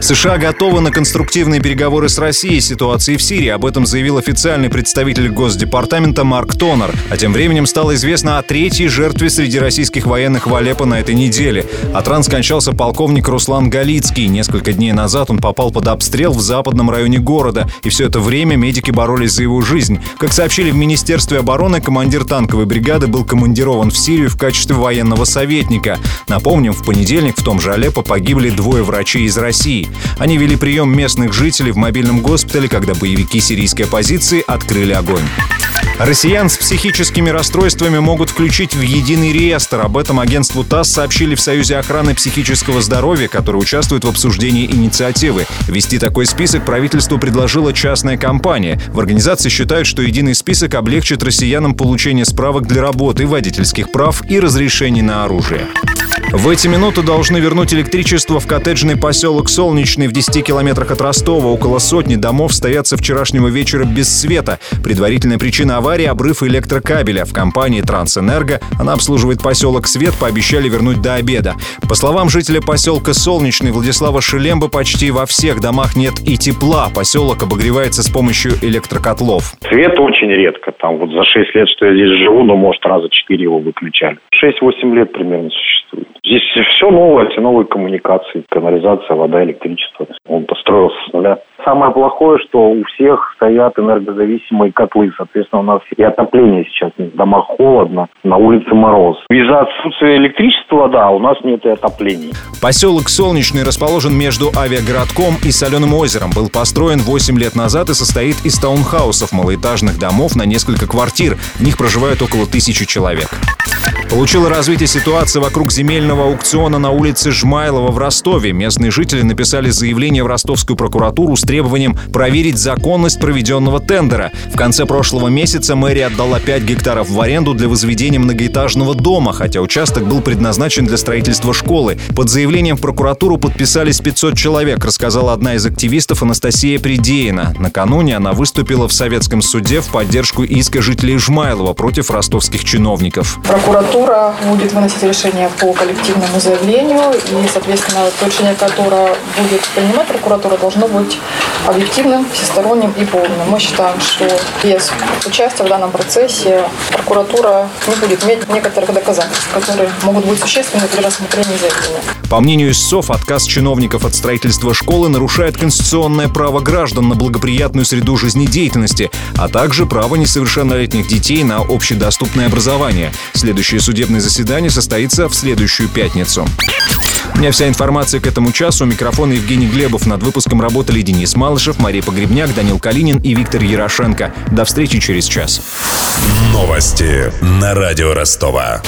США готовы на конструктивные переговоры с Россией с ситуацией в Сирии. Об этом заявил официальный представитель Госдепартамента Марк Тонер. А тем временем стало известно о третьей жертве среди российских военных в Алеппо на этой неделе. От ран скончался полковник Руслан Галицкий. Несколько дней назад он попал под обстрел в западном районе города. И все это время медики боролись за его жизнь. Как сообщили в Министерстве обороны, командир танковой бригады был командирован в Сирию в качестве военного советника. Напомним, в понедельник в том же Алеппо погибли двое врачей из России. Они вели прием местных жителей в мобильном госпитале, когда боевики сирийской оппозиции открыли огонь. Россиян с психическими расстройствами могут включить в единый реестр. Об этом агентству ТАСС сообщили в Союзе охраны психического здоровья, который участвует в обсуждении инициативы. Вести такой список правительству предложила частная компания. В организации считают, что единый список облегчит россиянам получение справок для работы, водительских прав и разрешений на оружие. В эти минуты должны вернуть электричество в коттеджный поселок Солнечный в 10 километрах от Ростова. Около сотни домов стоят со вчерашнего вечера без света. Предварительная причина аварии – обрыв электрокабеля. В компании «Трансэнерго» она обслуживает поселок «Свет», пообещали вернуть до обеда. По словам жителя поселка Солнечный Владислава Шелемба, почти во всех домах нет и тепла. Поселок обогревается с помощью электрокотлов. Свет очень редко. Там вот за 6 лет, что я здесь живу, ну, может, раза 4 его выключали. 6-8 лет примерно существует. Здесь все новое, все новые коммуникации, канализация, вода, электричество. Он построился с нуля. Самое плохое, что у всех стоят энергозависимые котлы. Соответственно, у нас и отопление сейчас. В домах холодно, на улице мороз. Из-за отсутствия электричества, да, у нас нет и отопления. Поселок Солнечный расположен между авиагородком и Соленым озером. Был построен 8 лет назад и состоит из таунхаусов, малоэтажных домов на несколько квартир. В них проживают около тысячи человек. Получила развитие ситуация вокруг земельного аукциона на улице Жмайлова в Ростове. Местные жители написали заявление в ростовскую прокуратуру с требованием проверить законность проведенного тендера. В конце прошлого месяца мэрия отдала 5 гектаров в аренду для возведения многоэтажного дома, хотя участок был предназначен для строительства школы. Под заявлением в прокуратуру подписались 500 человек, рассказала одна из активистов Анастасия Придеина. Накануне она выступила в советском суде в поддержку иска жителей Жмайлова против ростовских чиновников. Прокуратура прокуратура будет выносить решение по коллективному заявлению, и, соответственно, то решение, которое будет принимать прокуратура, должно быть объективным, всесторонним и полным. Мы считаем, что без участия в данном процессе прокуратура не будет иметь некоторых доказательств, которые могут быть существенны при рассмотрении заявления. По мнению ИСОВ, отказ чиновников от строительства школы нарушает конституционное право граждан на благоприятную среду жизнедеятельности, а также право несовершеннолетних детей на общедоступное образование. Следующее судебное заседание состоится в следующую пятницу. У меня вся информация к этому часу. У микрофона Евгений Глебов. Над выпуском работали Денис Малышев, Мария Погребняк, Данил Калинин и Виктор Ярошенко. До встречи через час. Новости на радио Ростова.